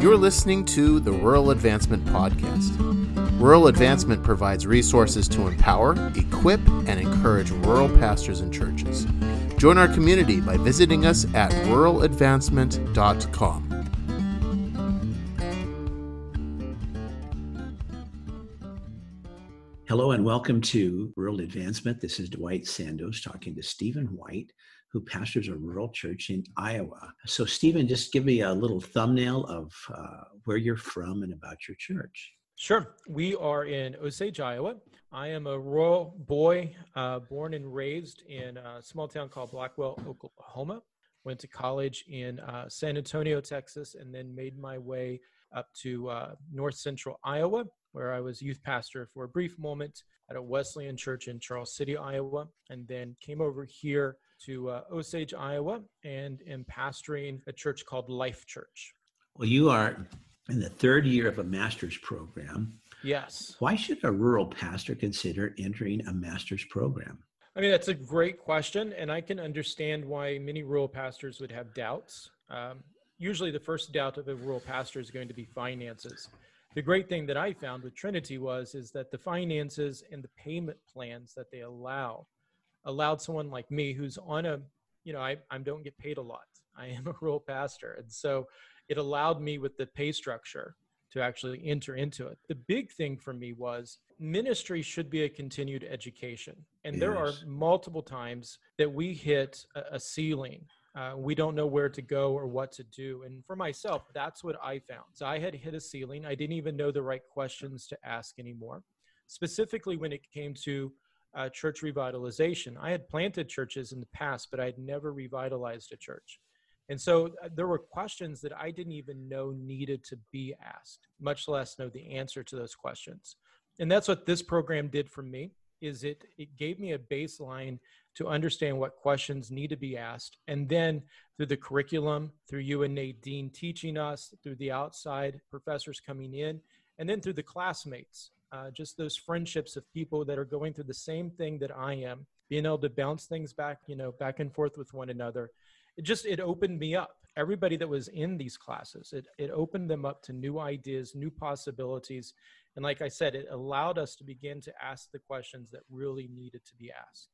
You're listening to the Rural Advancement Podcast. Rural Advancement provides resources to empower, equip, and encourage rural pastors and churches. Join our community by visiting us at ruraladvancement.com. Hello and welcome to Rural Advancement. This is Dwight Sandoz talking to Stephen White, who pastors a rural church in Iowa. So, Stephen, just give me a little thumbnail of uh, where you're from and about your church. Sure. We are in Osage, Iowa. I am a rural boy, uh, born and raised in a small town called Blackwell, Oklahoma. Went to college in uh, San Antonio, Texas, and then made my way up to uh, north central Iowa, where I was youth pastor for a brief moment at a Wesleyan church in Charles City, Iowa, and then came over here to uh, Osage, Iowa, and am pastoring a church called Life Church. Well, you are in the third year of a master's program. Yes. Why should a rural pastor consider entering a master's program? I mean, that's a great question, and I can understand why many rural pastors would have doubts. Um, usually, the first doubt of a rural pastor is going to be finances the great thing that I found with Trinity was is that the finances and the payment plans that they allow allowed someone like me who's on a you know I, I don't get paid a lot i am a rural pastor and so it allowed me with the pay structure to actually enter into it the big thing for me was ministry should be a continued education and yes. there are multiple times that we hit a, a ceiling uh, we don't know where to go or what to do. And for myself, that's what I found. So I had hit a ceiling. I didn't even know the right questions to ask anymore. Specifically, when it came to uh, church revitalization, I had planted churches in the past, but I had never revitalized a church. And so uh, there were questions that I didn't even know needed to be asked, much less know the answer to those questions. And that's what this program did for me is it it gave me a baseline to understand what questions need to be asked. And then through the curriculum, through you and Nadine teaching us, through the outside professors coming in, and then through the classmates, uh, just those friendships of people that are going through the same thing that I am, being able to bounce things back, you know, back and forth with one another. It just, it opened me up. Everybody that was in these classes, it, it opened them up to new ideas, new possibilities. And like I said, it allowed us to begin to ask the questions that really needed to be asked.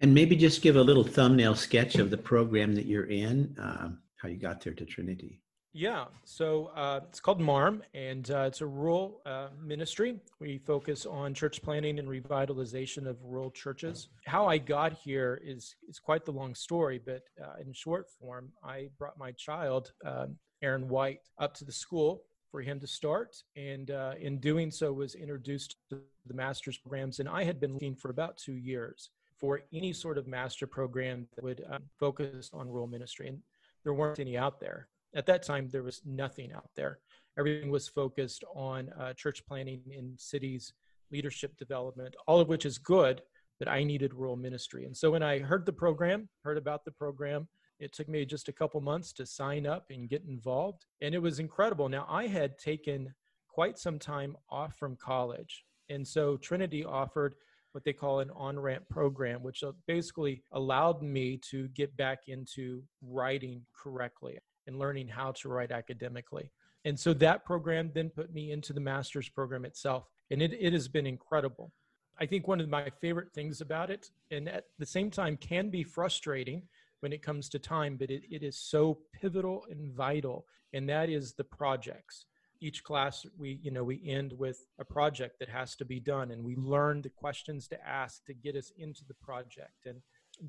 And maybe just give a little thumbnail sketch of the program that you're in, uh, how you got there to Trinity. Yeah, so uh, it's called MARM, and uh, it's a rural uh, ministry. We focus on church planning and revitalization of rural churches. How I got here is is quite the long story, but uh, in short form, I brought my child, um, Aaron White, up to the school for him to start, and uh, in doing so, was introduced to the master's programs. And I had been looking for about two years for any sort of master program that would um, focus on rural ministry. And there weren't any out there. At that time, there was nothing out there. Everything was focused on uh, church planting in cities, leadership development, all of which is good, but I needed rural ministry. And so when I heard the program, heard about the program, it took me just a couple months to sign up and get involved. And it was incredible. Now, I had taken quite some time off from college. And so Trinity offered what they call an on ramp program, which basically allowed me to get back into writing correctly and learning how to write academically. And so that program then put me into the master's program itself. And it, it has been incredible. I think one of my favorite things about it, and at the same time can be frustrating when it comes to time, but it, it is so pivotal and vital, and that is the projects each class we you know we end with a project that has to be done and we learn the questions to ask to get us into the project and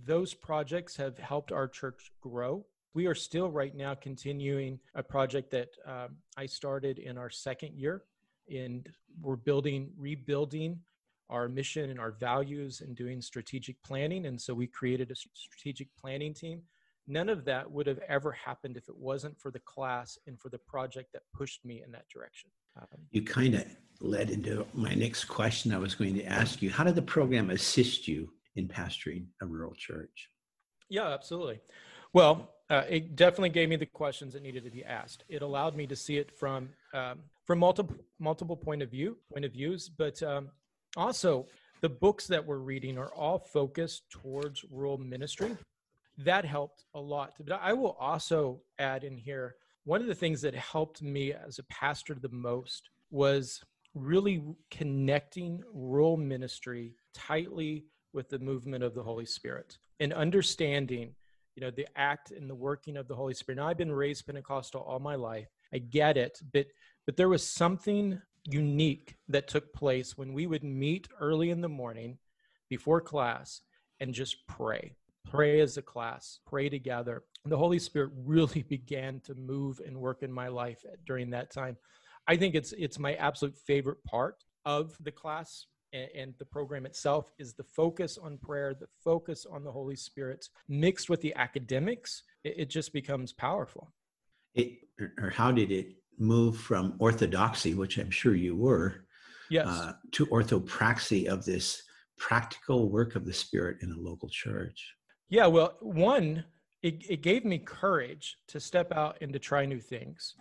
those projects have helped our church grow we are still right now continuing a project that um, i started in our second year and we're building rebuilding our mission and our values and doing strategic planning and so we created a strategic planning team none of that would have ever happened if it wasn't for the class and for the project that pushed me in that direction. Um, you kind of led into my next question I was going to ask you. How did the program assist you in pastoring a rural church? Yeah, absolutely. Well, uh, it definitely gave me the questions that needed to be asked. It allowed me to see it from um, from multiple multiple point of view point of views, but um, also the books that we're reading are all focused towards rural ministry that helped a lot. But I will also add in here one of the things that helped me as a pastor the most was really connecting rural ministry tightly with the movement of the Holy Spirit and understanding, you know, the act and the working of the Holy Spirit. Now, I've been raised Pentecostal all my life. I get it, but but there was something unique that took place when we would meet early in the morning before class and just pray. Pray as a class, pray together. The Holy Spirit really began to move and work in my life during that time. I think it's it's my absolute favorite part of the class and, and, the program itself is the focus on prayer, the focus on the Holy Spirit, mixed with the academics. It, it just becomes powerful. It, or how did it move from orthodoxy, which I'm sure you were, yes, uh, to orthopraxy of this practical work of the Spirit in a local church? Yeah, well, one, it, it gave me courage to step out and to try new things.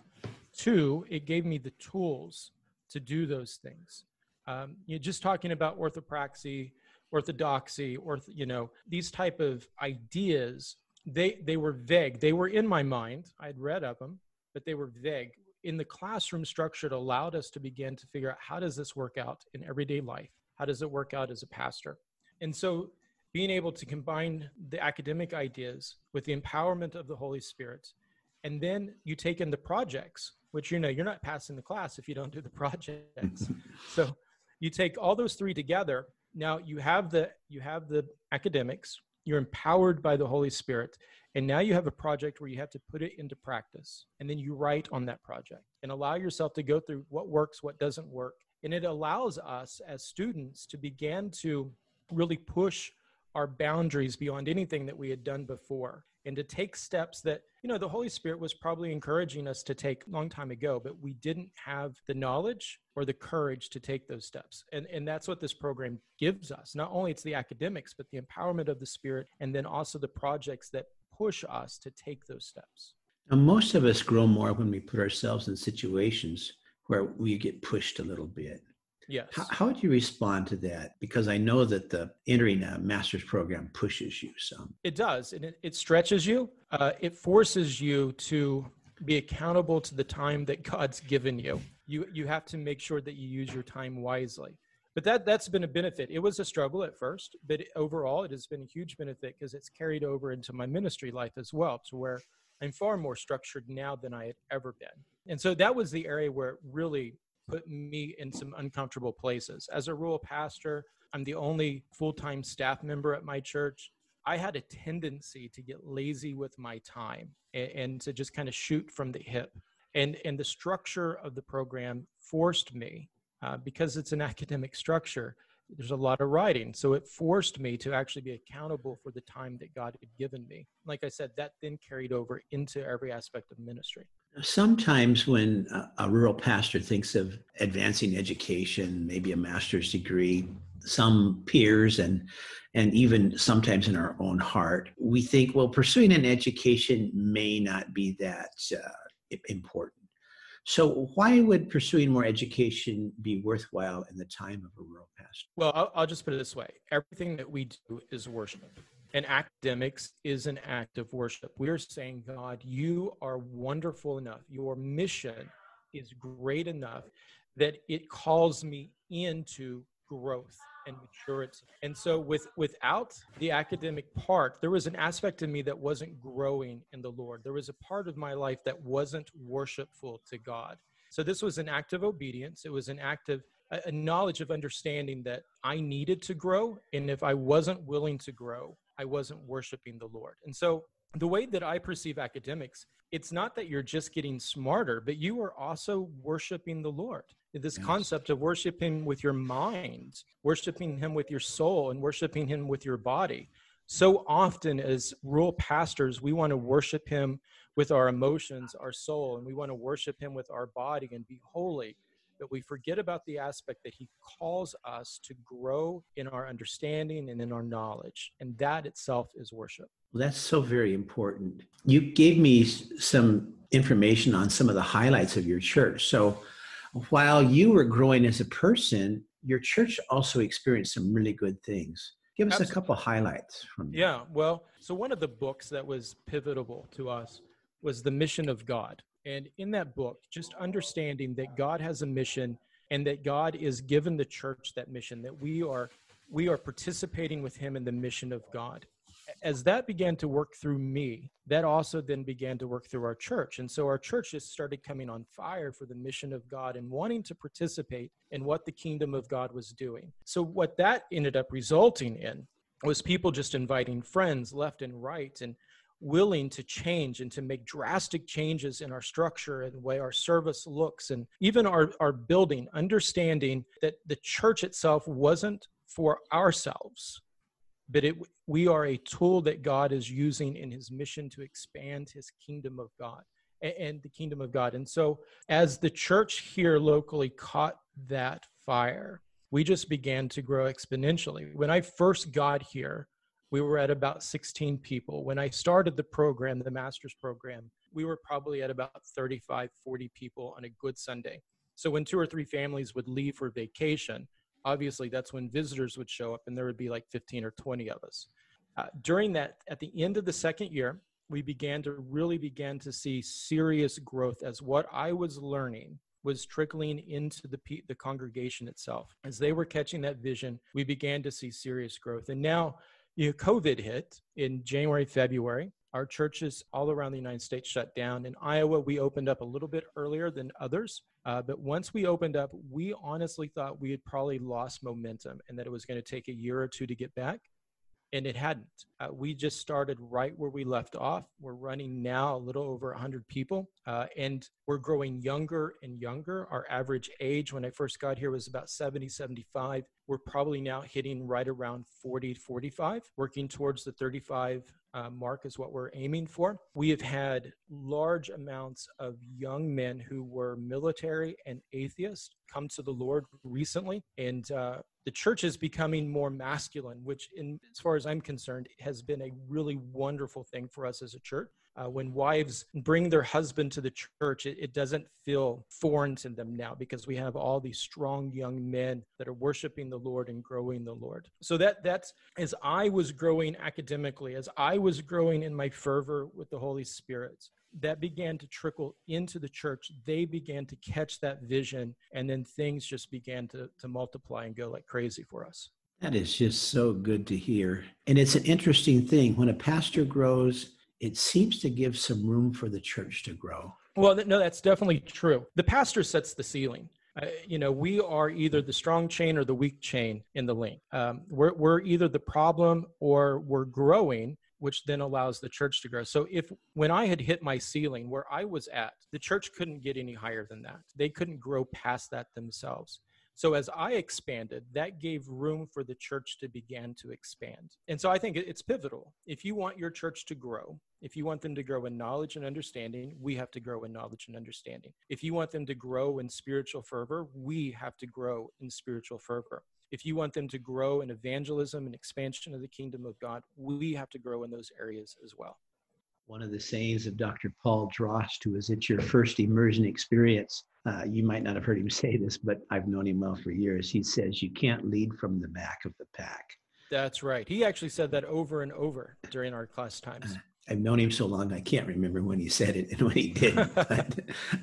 Two, it gave me the tools to do those things. Um, you know, just talking about orthopraxy, orthodoxy, or you know, these type of ideas, they they were vague. They were in my mind. I'd read of them, but they were vague. In the classroom structure, it allowed us to begin to figure out how does this work out in everyday life? How does it work out as a pastor? And so being able to combine the academic ideas with the empowerment of the Holy Spirit, and then you take in the projects, which you know you're not passing the class if you don't do the projects. so you take all those three together. Now you have the you have the academics, you're empowered by the Holy Spirit, and now you have a project where you have to put it into practice. And then you write on that project and allow yourself to go through what works, what doesn't work. And it allows us as students to begin to really push our boundaries beyond anything that we had done before and to take steps that you know the holy spirit was probably encouraging us to take a long time ago but we didn't have the knowledge or the courage to take those steps and and that's what this program gives us not only it's the academics but the empowerment of the spirit and then also the projects that push us to take those steps now most of us grow more when we put ourselves in situations where we get pushed a little bit Yes. How, how, would you respond to that? Because I know that the entering a master's program pushes you some. It does, and it, it stretches you. Uh, it forces you to be accountable to the time that God's given you. You you have to make sure that you use your time wisely. But that that's been a benefit. It was a struggle at first, but overall, it has been a huge benefit because it's carried over into my ministry life as well, to where I'm far more structured now than I had ever been. And so that was the area where it really put me in some uncomfortable places. As a rural pastor, I'm the only full time staff member at my church. I had a tendency to get lazy with my time and, and to just kind of shoot from the hip. And, and the structure of the program forced me, uh, because it's an academic structure, there's a lot of writing. So it forced me to actually be accountable for the time that God had given me. Like I said, that then carried over into every aspect of ministry. Sometimes, when a, rural pastor thinks of advancing education, maybe a master's degree, some peers and and even sometimes in our own heart, we think, well, pursuing an education may not be that uh, important. So, why would pursuing more education be worthwhile in the time of a rural pastor? Well, I'll, I'll just put it this way everything that we do is worship and academics is an act of worship. We are saying, God, you are wonderful enough. Your mission is great enough that it calls me into growth and maturity. And so with without the academic part, there was an aspect of me that wasn't growing in the Lord. There was a part of my life that wasn't worshipful to God. So this was an act of obedience. It was an act of a knowledge of understanding that I needed to grow. And if I wasn't willing to grow, I wasn't worshiping the Lord. And so the way that I perceive academics, it's not that you're just getting smarter, but you are also worshiping the Lord. This yes. concept of worshiping with your mind, worshiping Him with your soul, and worshiping Him with your body. So often, as rural pastors, we want to worship Him with our emotions, our soul, and we want to worship Him with our body and be holy but we forget about the aspect that he calls us to grow in our understanding and in our knowledge. And that itself is worship. Well, that's so very important. You gave me some information on some of the highlights of your church. So while you were growing as a person, your church also experienced some really good things. Give us Absolutely. a couple highlights from Yeah, well, so one of the books that was pivotal to us was The Mission of God And in that book, just understanding that God has a mission and that God is given the church that mission, that we are we are participating with him in the mission of God. As that began to work through me, that also then began to work through our church. And so our church just started coming on fire for the mission of God and wanting to participate in what the kingdom of God was doing. So, what that ended up resulting in was people just inviting friends left and right and willing to change and to make drastic changes in our structure and the way our service looks and even our, our building, understanding that the church itself wasn't for ourselves, but it, we are a tool that God is using in his mission to expand his kingdom of God and, and the kingdom of God. And so, as the church here locally caught that fire, we just began to grow exponentially. When I first got here, we were at about 16 people. When I started the program, the master's program, we were probably at about 35, 40 people on a good Sunday. So when two or three families would leave for vacation, obviously that's when visitors would show up and there would be like 15 or 20 of us. Uh, during that, at the end of the second year, we began to really begin to see serious growth as what I was learning was trickling into the the congregation itself. As they were catching that vision, we began to see serious growth. And now you know, COVID hit in January, February. Our churches all around the United States shut down. In Iowa, we opened up a little bit earlier than others. Uh, but once we opened up, we honestly thought we had probably lost momentum and that it was going to take a year or two to get back and it hadn't. Uh, we just started right where we left off. We're running now a little over 100 people, uh, and we're growing younger and younger. Our average age when I first got here was about 70, 75. We're probably now hitting right around 40, 45, working towards the 35 uh, mark is what we're aiming for. We have had large amounts of young men who were military and atheists come to the Lord recently, and uh, the church is becoming more masculine, which, in, as far as I'm concerned, has been a really wonderful thing for us as a church uh, when wives bring their husband to the church, it, it, doesn't feel foreign to them now because we have all these strong young men that are worshiping the Lord and growing the Lord. So that that's as I was growing academically, as I was growing in my fervor with the Holy Spirit, that began to trickle into the church. They began to catch that vision, and then things just began to, to multiply and go like crazy for us. That is just so good to hear. And it's an interesting thing when a pastor grows it seems to give some room for the church to grow. Well, no, that's definitely true. The pastor sets the ceiling. Uh, you know, we are either the strong chain or the weak chain in the link. Um, we're, we're either the problem or we're growing, which then allows the church to grow. So, if when I had hit my ceiling where I was at, the church couldn't get any higher than that, they couldn't grow past that themselves. So as I expanded, that gave room for the church to begin to expand. And so I think it's pivotal. If you want your church to grow, if you want them to grow in knowledge and understanding, we have to grow in knowledge and understanding. If you want them to grow in spiritual fervor, we have to grow in spiritual fervor. If you want them to grow in evangelism and expansion of the kingdom of God, we have to grow in those areas as well one of the sayings of Dr. Paul Drost, who was at your first immersion experience. Uh, you might not have heard him say this, but I've known him well for years. He says, You can't lead from the back of the pack. That's right. He actually said that over and over during our class times. Uh, I've known him so long, I can't remember when he said it and when he didn't. but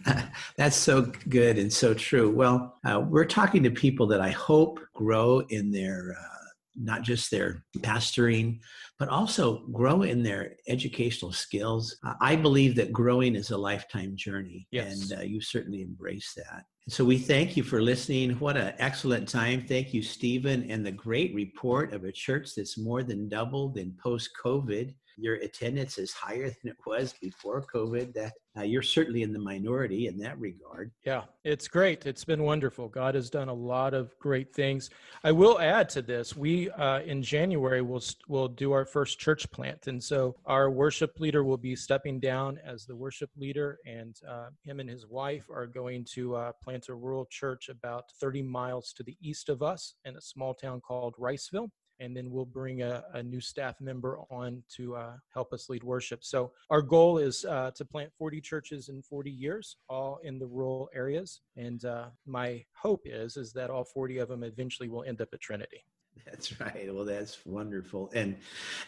uh, that's so good and so true. Well, uh, we're talking to people that I hope grow in their uh, not just their pastoring, but also grow in their educational skills. I believe that growing is a lifetime journey, yes. and uh, you certainly embrace that. So we thank you for listening. What an excellent time. Thank you, Stephen, and the great report of a church that's more than doubled in post COVID your attendance is higher than it was before COVID. That uh, you're certainly in the minority in that regard. Yeah, it's great. It's been wonderful. God has done a lot of great things. I will add to this: we uh, in January will will do our first church plant, and so our worship leader will be stepping down as the worship leader, and uh, him and his wife are going to uh, plant a rural church about 30 miles to the east of us in a small town called Riceville and then we'll bring a, a new staff member on to uh, help us lead worship. So our goal is uh, to plant 40 churches in 40 years, all in the rural areas. And uh, my hope is is that all 40 of them eventually will end up at Trinity. That's right. Well, that's wonderful. And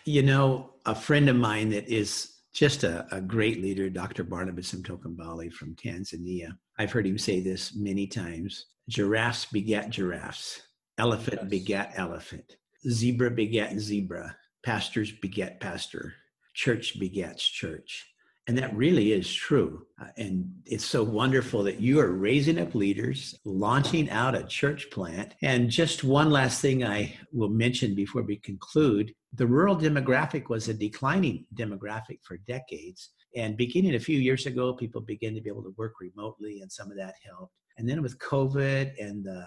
you know, a friend of mine that is just a, a great leader, Dr. Barnabas Mtokambali from Tanzania. I've heard him say this many times giraffes begat giraffes, elephant yes. beget elephant, zebra beget zebra, pastors beget pastor, church begets church. And that really is true. Uh, and it's so wonderful that you are raising up leaders, launching out a church plant. And just one last thing I will mention before we conclude the rural demographic was a declining demographic for decades. And beginning a few years ago, people began to be able to work remotely, and some of that helped. And then with COVID and the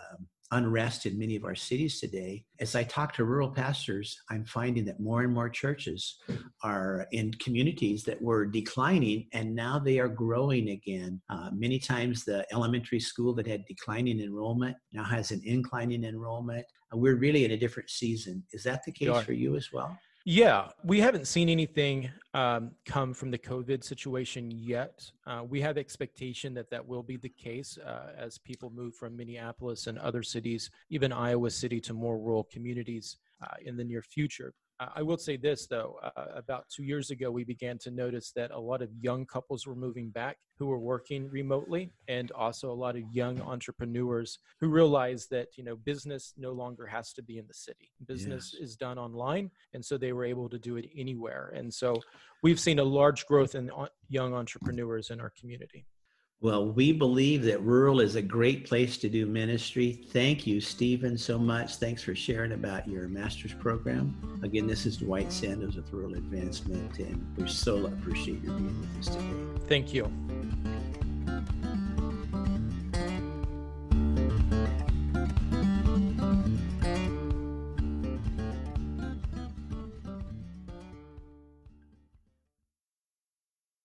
unrest in many of our cities today, as I talk to rural pastors, I'm finding that more and more churches are in communities that were declining and now they are growing again. Uh, many times, the elementary school that had declining enrollment now has an inclining enrollment. Uh, we're really in a different season. Is that the case sure. for you as well? Yeah, we haven't seen anything um, come from the COVID situation yet. Uh, we have expectation that that will be the case uh, as people move from Minneapolis and other cities, even Iowa City, to more rural communities uh, in the near future. I will say this though, uh, about two years ago, we began to notice that a lot of young couples were moving back who were working remotely, and also a lot of young entrepreneurs who realized that you know business no longer has to be in the city. Business yes. is done online, and so they were able to do it anywhere. And so we've seen a large growth in young entrepreneurs in our community. Well, we believe that rural is a great place to do ministry. Thank you, Stephen, so much. Thanks for sharing about your master's program. Again, this is Dwight Sandoz with Rural Advancement, and we so appreciate your being with us today. Thank you.